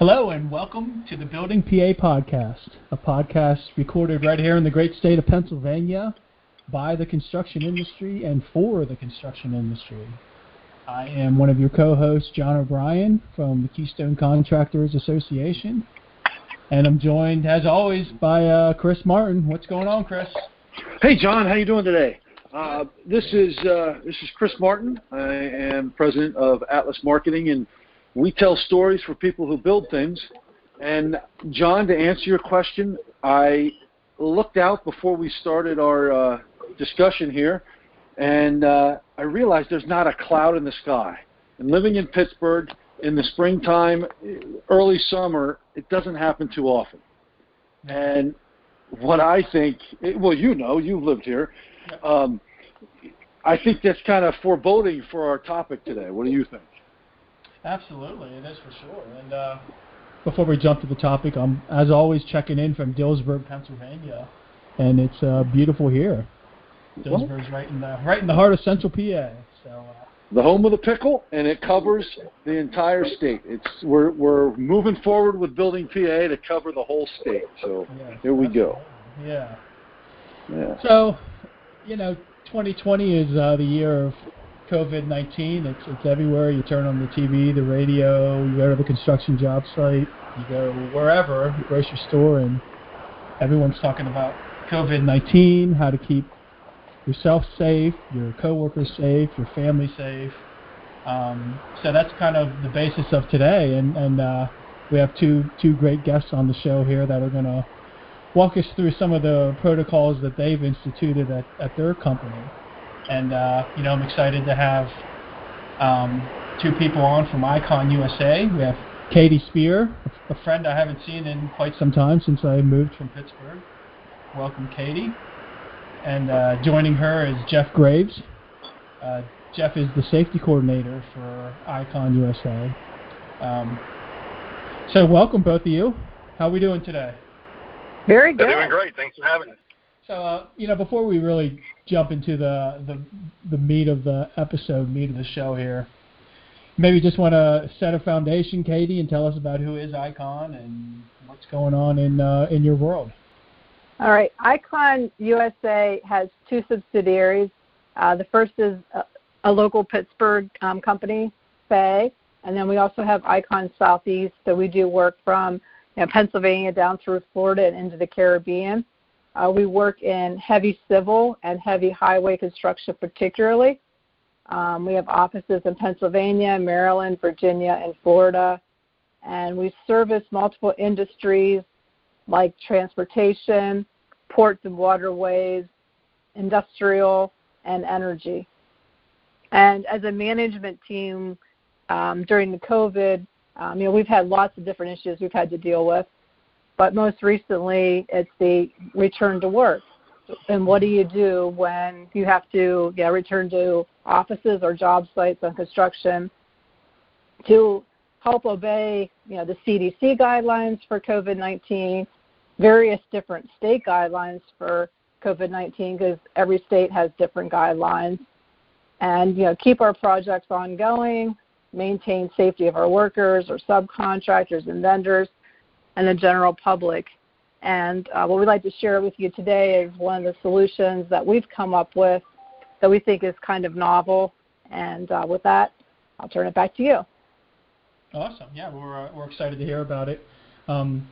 Hello and welcome to the Building PA podcast, a podcast recorded right here in the great state of Pennsylvania by the construction industry and for the construction industry. I am one of your co-hosts, John O'Brien from the Keystone Contractors Association, and I'm joined, as always, by uh, Chris Martin. What's going on, Chris? Hey, John. How you doing today? Uh, this is uh, this is Chris Martin. I am president of Atlas Marketing and we tell stories for people who build things. And John, to answer your question, I looked out before we started our uh, discussion here, and uh, I realized there's not a cloud in the sky. And living in Pittsburgh in the springtime, early summer, it doesn't happen too often. And what I think, well, you know, you've lived here. Um, I think that's kind of foreboding for our topic today. What do you think? Absolutely, it is for sure. And uh, before we jump to the topic, I'm as always checking in from Dillsburg, Pennsylvania, and it's uh, beautiful here. Dillsburg's right in the right in the heart of Central PA. So. Uh, the home of the pickle, and it covers the entire state. It's we're we're moving forward with building PA to cover the whole state. So yes, here we go. Yeah. Yeah. So, you know, 2020 is uh, the year of COVID 19. It's, it's everywhere. You turn on the TV, the radio, you go to the construction job site, you go wherever, the grocery store, and everyone's talking about COVID 19, how to keep yourself safe, your coworkers safe, your family safe. Um, so that's kind of the basis of today, and, and uh, we have two two great guests on the show here that are going to walk us through some of the protocols that they've instituted at, at their company and uh, you know I'm excited to have um, two people on from Icon USA. We have Katie Spear, a friend I haven't seen in quite some time since I moved from Pittsburgh. Welcome, Katie. And uh, joining her is Jeff Graves. Uh, Jeff is the safety coordinator for Icon USA. Um, so welcome both of you. How are we doing today? Very good. We're doing great. Thanks for having us. So, uh, you know, before we really jump into the, the the meat of the episode, meat of the show here, maybe just want to set a foundation, Katie, and tell us about who is Icon and what's going on in uh, in your world. All right, Icon USA has two subsidiaries. Uh, the first is a, a local Pittsburgh um, company, Fay, and then we also have Icon Southeast. So we do work from you know, Pennsylvania down through Florida and into the Caribbean. Uh, we work in heavy civil and heavy highway construction, particularly. Um, we have offices in Pennsylvania, Maryland, Virginia, and Florida. And we service multiple industries like transportation, ports and waterways, industrial, and energy. And as a management team, um, during the COVID, um, you know, we've had lots of different issues we've had to deal with. But most recently, it's the return to work. And what do you do when you have to yeah, return to offices or job sites on construction to help obey you know, the CDC guidelines for COVID 19, various different state guidelines for COVID 19 because every state has different guidelines, and you know, keep our projects ongoing, maintain safety of our workers or subcontractors and vendors, and the general public. And uh, what we'd like to share with you today is one of the solutions that we've come up with that we think is kind of novel. And uh, with that, I'll turn it back to you. Awesome. Yeah, we're, uh, we're excited to hear about it. Um,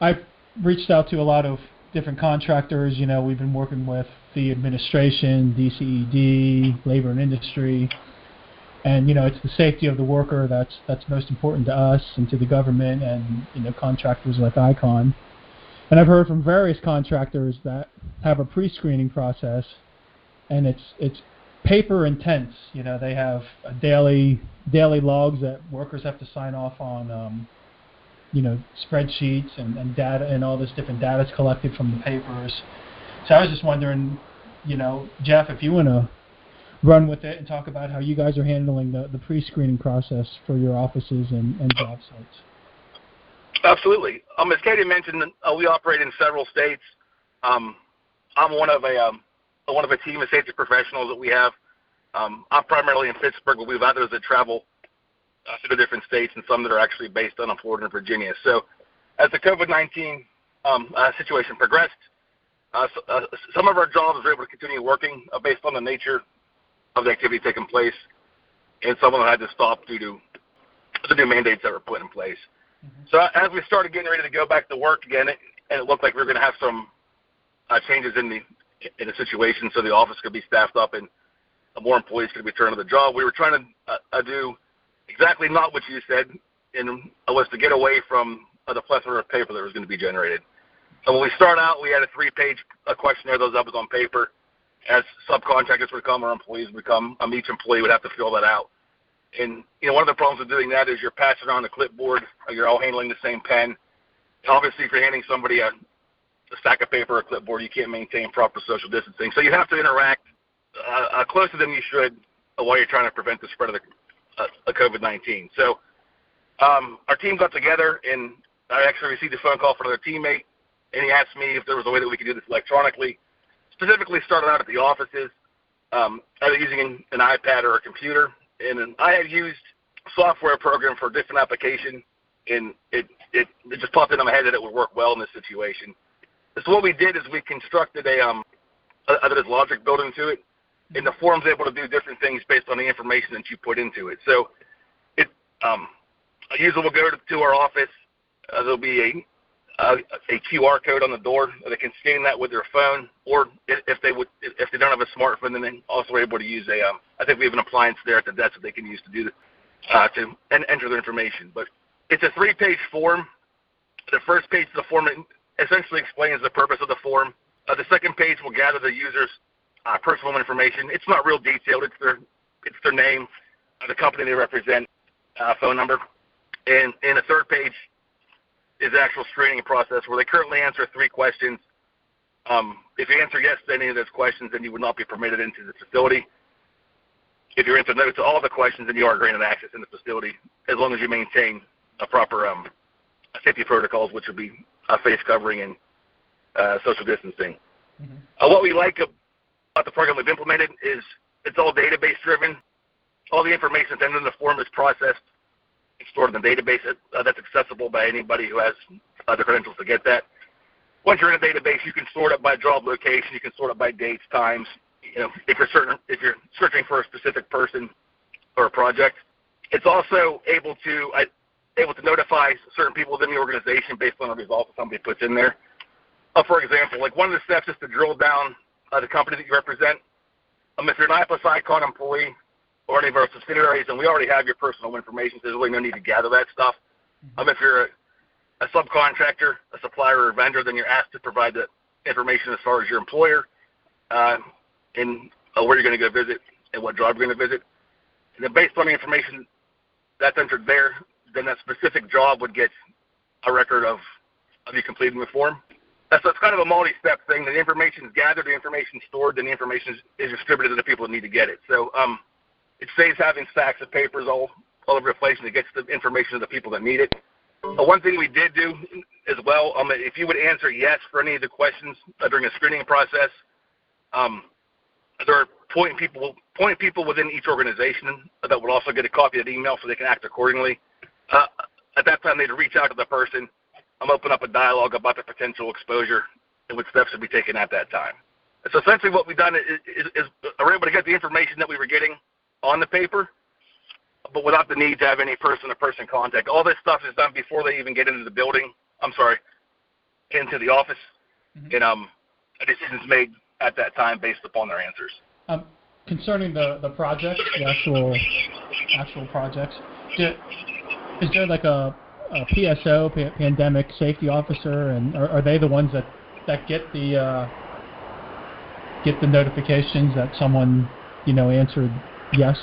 I've reached out to a lot of different contractors. You know, we've been working with the administration, DCED, labor and industry, and you know it's the safety of the worker that's that's most important to us and to the government and you know contractors like Icon. And I've heard from various contractors that have a pre-screening process, and it's it's paper intense. You know they have daily daily logs that workers have to sign off on. Um, you know spreadsheets and, and data and all this different data is collected from the papers. So I was just wondering, you know, Jeff, if you want to run with it and talk about how you guys are handling the, the pre-screening process for your offices and, and job sites. Absolutely. Um, as Katie mentioned, uh, we operate in several states. Um, I'm one of a um, one of a team of safety professionals that we have. Um, I'm primarily in Pittsburgh, but we have others that travel uh, different states and some that are actually based on Florida and Virginia. So as the COVID-19 um, uh, situation progressed, uh, so, uh, some of our jobs were able to continue working uh, based on the nature of the activity taking place, and some of them had to stop due to the new mandates that were put in place. Mm-hmm. So as we started getting ready to go back to work again, it, and it looked like we were going to have some uh, changes in the in the situation, so the office could be staffed up and more employees could return to the job. We were trying to uh, uh, do exactly not what you said, and uh, was to get away from uh, the plethora of paper that was going to be generated. So when we start out, we had a three-page uh, questionnaire that was on paper. As subcontractors would come or employees would come, um, each employee would have to fill that out. And you know, one of the problems with doing that is you're passing on the clipboard, you're all handling the same pen. Obviously, if you're handing somebody a, a stack of paper or a clipboard, you can't maintain proper social distancing. So you have to interact uh, uh, closer than you should while you're trying to prevent the spread of the uh, COVID-19. So um, our team got together, and I actually received a phone call from another teammate, and he asked me if there was a way that we could do this electronically. Specifically, started out at the offices, um, either using an iPad or a computer, and I had used software program for a different application, and it, it it just popped into my head that it would work well in this situation. So what we did is we constructed a um a, a logic built into it, and the form's able to do different things based on the information that you put into it. So it um a user will go to, to our office. Uh, there'll be a QR code on the door. They can scan that with their phone, or if they would, if they don't have a smartphone, then they also are able to use a. Um, I think we have an appliance there at the desk that they can use to do uh, to and enter their information. But it's a three-page form. The first page of the form essentially explains the purpose of the form. Uh, the second page will gather the user's uh, personal information. It's not real detailed. It's their it's their name, uh, the company they represent, uh, phone number, and in the third page is the actual screening process where they currently answer three questions. Um, if you answer yes to any of those questions, then you would not be permitted into the facility. If you answer no to all the questions, then you are granted access in the facility as long as you maintain a proper um, safety protocols, which would be uh, face covering and uh, social distancing. Mm-hmm. Uh, what we like about the program we've implemented is it's all database driven. All the information that's entered in the form is processed stored in the database uh, that's accessible by anybody who has uh, the credentials to get that. Once you're in a database, you can sort it by job location. You can sort it by dates, times. You know, if you're certain, if you're searching for a specific person or a project, it's also able to uh, able to notify certain people within the organization based on the result that somebody puts in there. Uh, for example, like one of the steps is to drill down uh, the company that you represent. Um, if you're an i+icon employee, or any of our subsidiaries, and we already have your personal information, so there's really no need to gather that stuff. Um, if you're a, a subcontractor, a supplier, or a vendor, then you're asked to provide the information as far as your employer uh, and uh, where you're going to go visit and what job you're going to visit. And then based on the information that's entered there, then that specific job would get a record of, of you completing the form. That's, that's kind of a multi-step thing. The information is gathered, the information is stored, then the information is, is distributed to the people that need to get it. So um, it saves having stacks of papers all, all over the place, and it gets the information to the people that need it. One thing we did do as well, um, if you would answer yes for any of the questions uh, during the screening process, um, there are point people pointing people within each organization that would also get a copy of the email so they can act accordingly. Uh, at that time, they'd reach out to the person, um, open up a dialogue about the potential exposure and what steps should be taken at that time. So essentially, what we've done is, is, is we're able to get the information that we were getting on the paper, but without the need to have any person-to-person contact. All this stuff is done before they even get into the building. I'm sorry, into the office, mm-hmm. and um, a decision's made at that time based upon their answers. Um, concerning the the project, the actual actual projects, is there like a, a PSO, pa- pandemic safety officer, and are, are they the ones that that get the uh, get the notifications that someone you know answered Yes.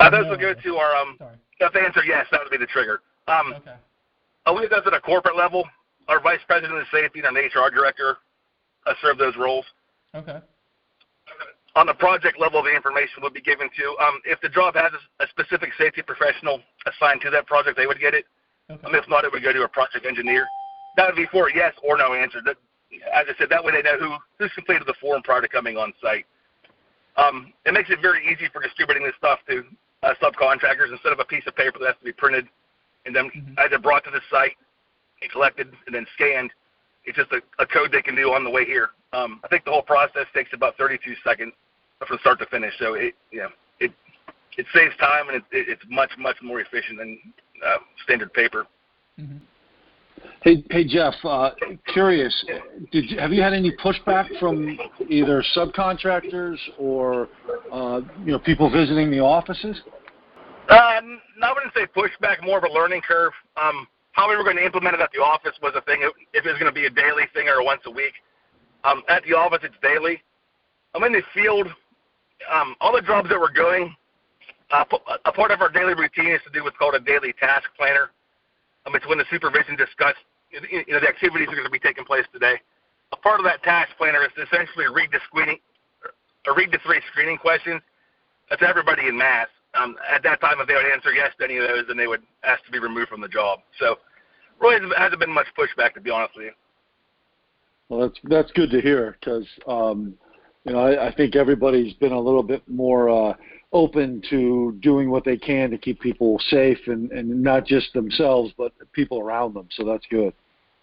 Uh, those will go to our um. Sorry. If they answer yes, that would be the trigger. Um, okay. We does at a corporate level. Our vice president of safety and our HR director uh, serve those roles. Okay. On the project level, the information would be given to. Um, if the job has a, a specific safety professional assigned to that project, they would get it. Okay. Um, if not, it would go to a project engineer. That would be for a yes or no answer. That, as I said, that way they know who who's completed the form prior to coming on site. Um, it makes it very easy for distributing this stuff to uh, subcontractors instead of a piece of paper that has to be printed and then mm-hmm. either brought to the site and collected and then scanned. It's just a, a code they can do on the way here. Um, I think the whole process takes about 32 seconds from start to finish. So it, you know, it it saves time and it, it, it's much much more efficient than uh, standard paper. Mm-hmm. Hey, hey Jeff. Uh, curious, did you, have you had any pushback from either subcontractors or uh, you know people visiting the offices? Uh, I wouldn't say pushback, more of a learning curve. Um, how we were going to implement it at the office was a thing. If it was going to be a daily thing or once a week. Um, at the office, it's daily. I'm in the field. Um, all the jobs that we're doing, uh, a part of our daily routine is to do what's called a daily task planner. Um, it's when the supervision discuss you know, the activities are going to be taking place today. A part of that task planner is essentially read the screening, or read the three screening questions. That's everybody in mass. Um, at that time, if they would answer yes to any of those, then they would ask to be removed from the job. So, really hasn't been much pushback, to be honest with you. Well, that's that's good to hear because um, you know I, I think everybody's been a little bit more uh, open to doing what they can to keep people safe and, and not just themselves but people around them. So that's good.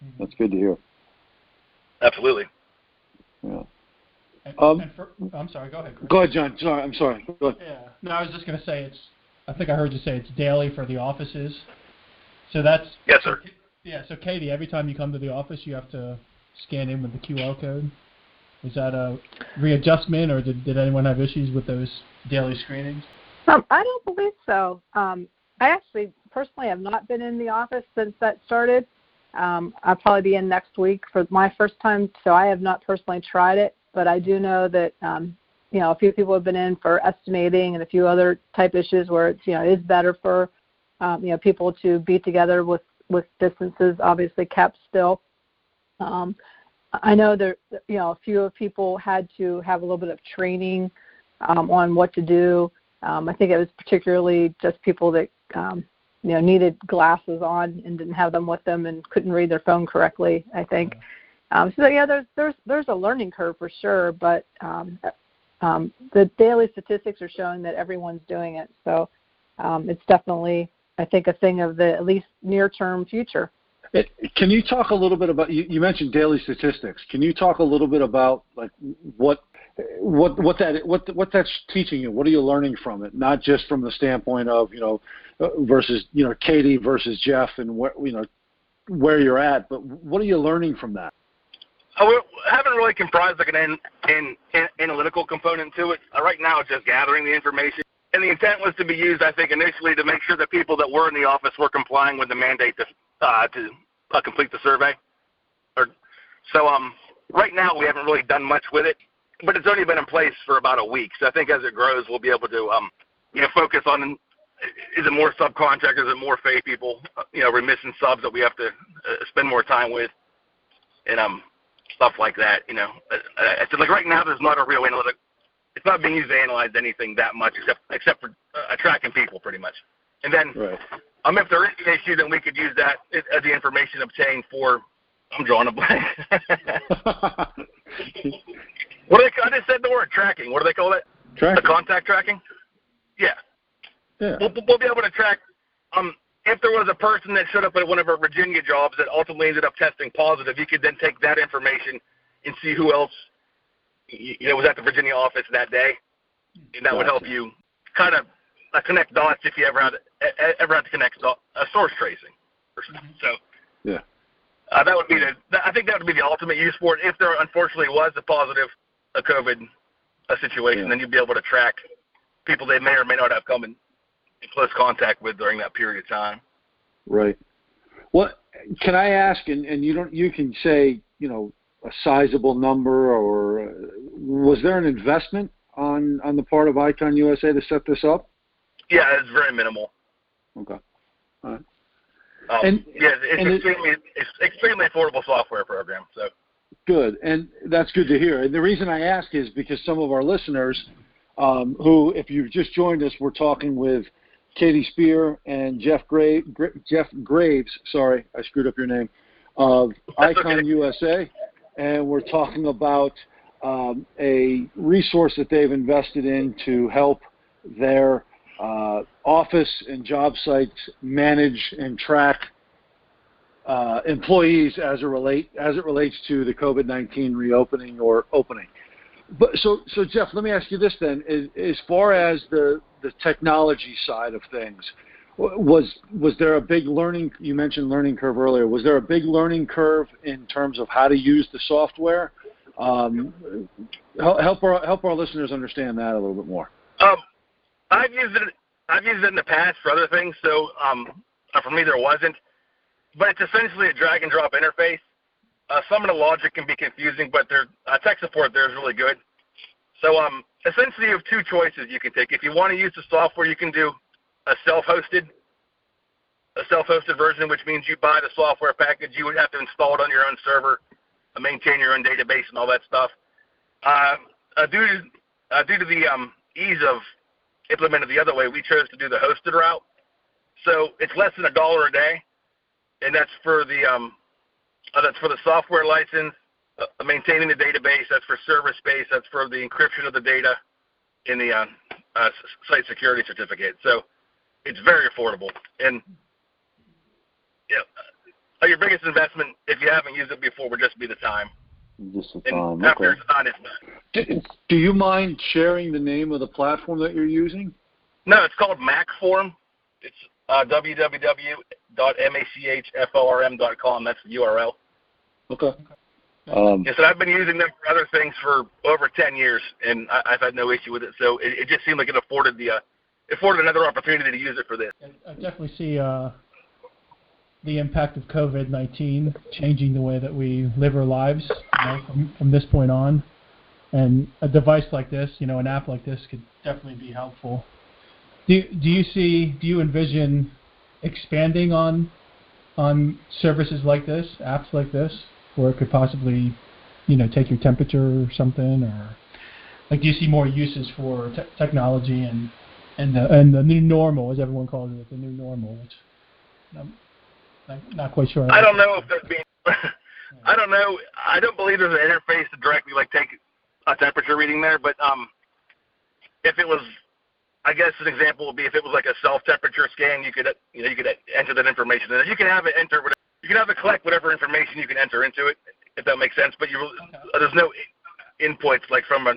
Mm-hmm. That's good to hear. Absolutely. Yeah. And, um, and for, I'm sorry. Go ahead. Chris. Go ahead, John. Sorry, I'm sorry. Go ahead. Yeah. No, I was just going to say it's. I think I heard you say it's daily for the offices. So that's. Yes, sir. Yeah. So Katie, every time you come to the office, you have to scan in with the QR code. Is that a readjustment, or did, did anyone have issues with those daily screenings? Um, I don't believe so. Um, I actually personally have not been in the office since that started. Um, I'll probably be in next week for my first time, so I have not personally tried it but I do know that um, you know a few people have been in for estimating and a few other type issues where it's you know it is better for um, you know people to be together with with distances obviously kept still. Um, I know that you know a few of people had to have a little bit of training um, on what to do. Um, I think it was particularly just people that um, you know needed glasses on and didn't have them with them and couldn't read their phone correctly. I think. Um, so yeah, there's there's there's a learning curve for sure, but um, um, the daily statistics are showing that everyone's doing it. So um, it's definitely, I think, a thing of the at least near-term future. It, can you talk a little bit about? You, you mentioned daily statistics. Can you talk a little bit about like what what what that what what that's teaching you? What are you learning from it? Not just from the standpoint of you know uh, versus you know Katie versus Jeff and where you know where you're at, but what are you learning from that? I haven't really comprised like an in, in analytical component to it. Uh, right now, it's just gathering the information. And the intent was to be used, I think, initially to make sure that people that were in the office were complying with the mandate to uh, to uh, complete the survey. Or, so um, right now, we haven't really done much with it, but it's only been in place for about a week. So I think as it grows, we'll be able to um, you know focus on is it more subcontractors, is it more Fay people, uh, you know, remission subs that we have to uh, spend more time with, and um, stuff like that. You know, I I said like right now there's not a real analytic. It's not being used to analyze anything that much except except for uh, tracking people pretty much. And then right. um, if there is an issue, then we could use that as the information obtained for. I'm drawing a blank. what do they? I just said the word tracking. What do they call it? Tracking. The contact tracking. Yeah. Yeah. We'll, we'll be able to track um, if there was a person that showed up at one of our Virginia jobs that ultimately ended up testing positive, you could then take that information and see who else you know was at the Virginia office that day, and that gotcha. would help you kind of uh, connect dots if you ever had ever had to connect uh, source tracing. Mm-hmm. So yeah, uh, that would be the I think that would be the ultimate use for it. If there unfortunately was a positive a COVID a situation, yeah. then you'd be able to track people they may or may not have come in in close contact with during that period of time. Right. Well, can I ask, and, and you don't, you can say, you know, a sizable number, or uh, was there an investment on on the part of Icon USA to set this up? Yeah, it's very minimal. Okay. All right. Um, and yeah, it's and extremely it, it's extremely affordable software program. So good, and that's good to hear. And the reason I ask is because some of our listeners, um, who, if you've just joined us, we're talking with Katie Spear and Jeff Gra- Jeff Graves. Sorry, I screwed up your name. Of Icon okay. USA, and we're talking about um, a resource that they've invested in to help their uh, office and job sites manage and track uh, employees as it relate as it relates to the COVID nineteen reopening or opening. But so so Jeff, let me ask you this then: as, as far as the the technology side of things, was was there a big learning? You mentioned learning curve earlier. Was there a big learning curve in terms of how to use the software? Um, help our help our listeners understand that a little bit more. Um, I've used it. I've used it in the past for other things. So um, for me, there wasn't but it's essentially a drag and drop interface. Uh, some of the logic can be confusing, but their uh, tech support there is really good. So um, essentially, you have two choices you can take. If you want to use the software, you can do a self-hosted, a self-hosted version, which means you buy the software package. You would have to install it on your own server, uh, maintain your own database, and all that stuff. Uh, uh, due to uh, due to the um, ease of implementing the other way, we chose to do the hosted route. So it's less than a dollar a day and that's for the um, uh, that's for the software license, uh, maintaining the database. That's for server space. That's for the encryption of the data in the uh, uh, site security certificate. So it's very affordable. And yeah, uh, your biggest investment, if you haven't used it before, would just be the time. Just the time. And after okay. it's done, it's done. Do, do you mind sharing the name of the platform that you're using? No, it's called MachForm. It's uh, www.machform.com. That's the URL. Okay. Um, yes, and I've been using them for other things for over 10 years, and I, have had no issue with it. So it, it just seemed like it afforded the uh, afforded another opportunity to use it for this. I definitely see uh, the impact of COVID-19 changing the way that we live our lives you know, from, from this point on. And a device like this, you know, an app like this could definitely be helpful. Do do you see? Do you envision expanding on on services like this, apps like this, where it could possibly, you know, take your temperature or something, or like do you see more uses for te- technology and and the and the new normal, as everyone calls it, the new normal, which I'm not, quite sure. I don't know if there's being. I don't know. I don't believe there's an interface to directly like take a temperature reading there, but um, if it was I guess an example would be if it was like a self temperature scan, you could you know you could enter that information and you can have it enter whatever, you can have it collect whatever information you can enter into it if that makes sense. But you okay. there's no inputs like from a,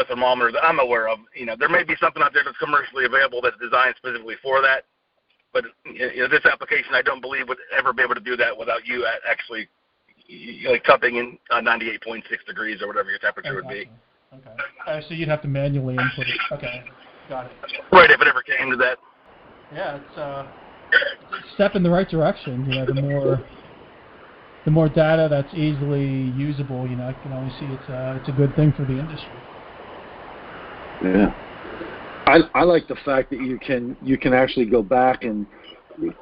a thermometer that I'm aware of. You know there may be something out there that's commercially available that's designed specifically for that. But you know, this application, I don't believe would ever be able to do that without you actually like cupping in uh, 98.6 degrees or whatever your temperature exactly. would be. Okay. Uh, so you'd have to manually input it. Okay. Got it. Right, if it ever came to that. Yeah, it's, uh, it's a step in the right direction. You know, the more the more data that's easily usable, you know, I can only see it's a, uh, it's a good thing for the industry. Yeah. I, I like the fact that you can you can actually go back and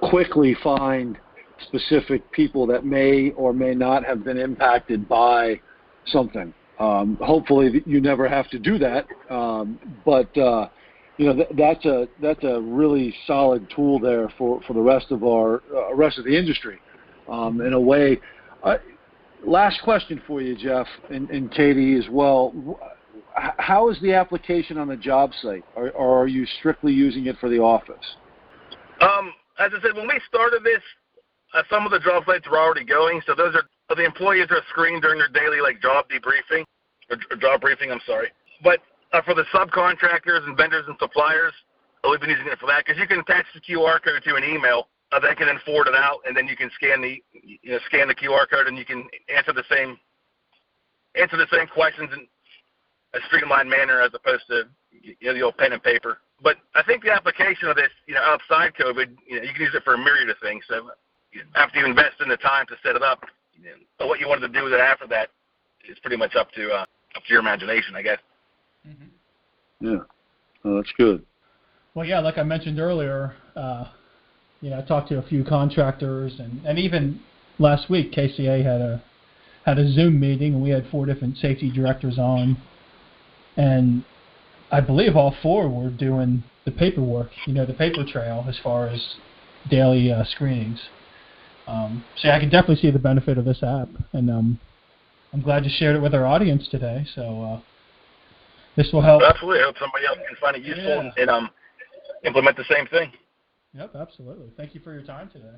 quickly find specific people that may or may not have been impacted by something. Um, hopefully, you never have to do that, um, but uh, you know that's a that's a really solid tool there for, for the rest of our uh, rest of the industry. Um, in a way, uh, last question for you, Jeff and, and Katie as well. How is the application on the job site, or, or are you strictly using it for the office? Um, as I said, when we started this, uh, some of the job sites were already going, so those are the employees are screened during their daily like job debriefing or, job briefing. I'm sorry, but uh, for the subcontractors and vendors and suppliers. Uh, we've been using it for that because you can attach the QR code to an email uh, that can then forward it out, and then you can scan the you know scan the QR code and you can answer the same answer the same questions in a streamlined manner as opposed to you know the old pen and paper. But I think the application of this, you know, outside COVID, you know, you can use it for a myriad of things. So after you invest in the time to set it up, you know, what you wanted to do with it after that is pretty much up to uh, up to your imagination, I guess. Mm-hmm. Yeah, that's good. Well, yeah, like I mentioned earlier, uh, you know, I talked to a few contractors, and, and even last week, KCA had a had a Zoom meeting, and we had four different safety directors on, and I believe all four were doing the paperwork, you know, the paper trail as far as daily uh, screenings. Um, so yeah, I can definitely see the benefit of this app, and um, I'm glad you shared it with our audience today. So uh, this will help. Absolutely. I hope somebody else can find it useful. Yeah. And um, implement the same thing. Yep, absolutely. Thank you for your time today.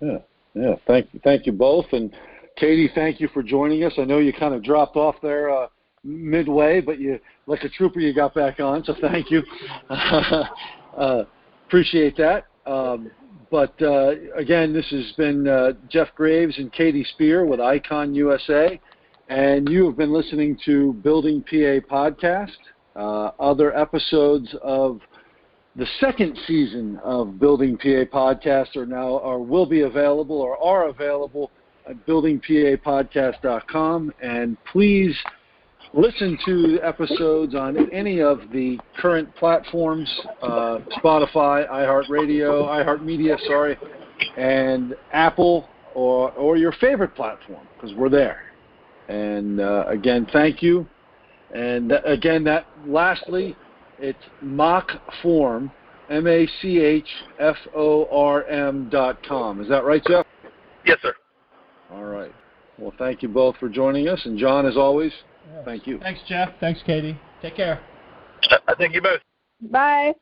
Yeah, yeah. Thank you, thank you both, and Katie, thank you for joining us. I know you kind of dropped off there uh, midway, but you, like a trooper, you got back on. So thank you. uh, appreciate that. Um, but uh, again, this has been uh, Jeff Graves and Katie Spear with Icon USA, and you have been listening to Building PA podcast. Uh, other episodes of the second season of Building PA podcast are now or will be available or are available at buildingpapodcast.com. And please listen to episodes on any of the current platforms uh, Spotify, iHeartRadio, iHeartMedia, sorry, and Apple or, or your favorite platform because we're there. And uh, again, thank you. And th- again, that lastly, it's Mach Form, M A C H F O R M dot com. Is that right, Jeff? Yes, sir. All right. Well, thank you both for joining us. And John, as always, Yeah. thank you. Thanks, Jeff. Thanks, Katie. Take care. I thank you both. Bye.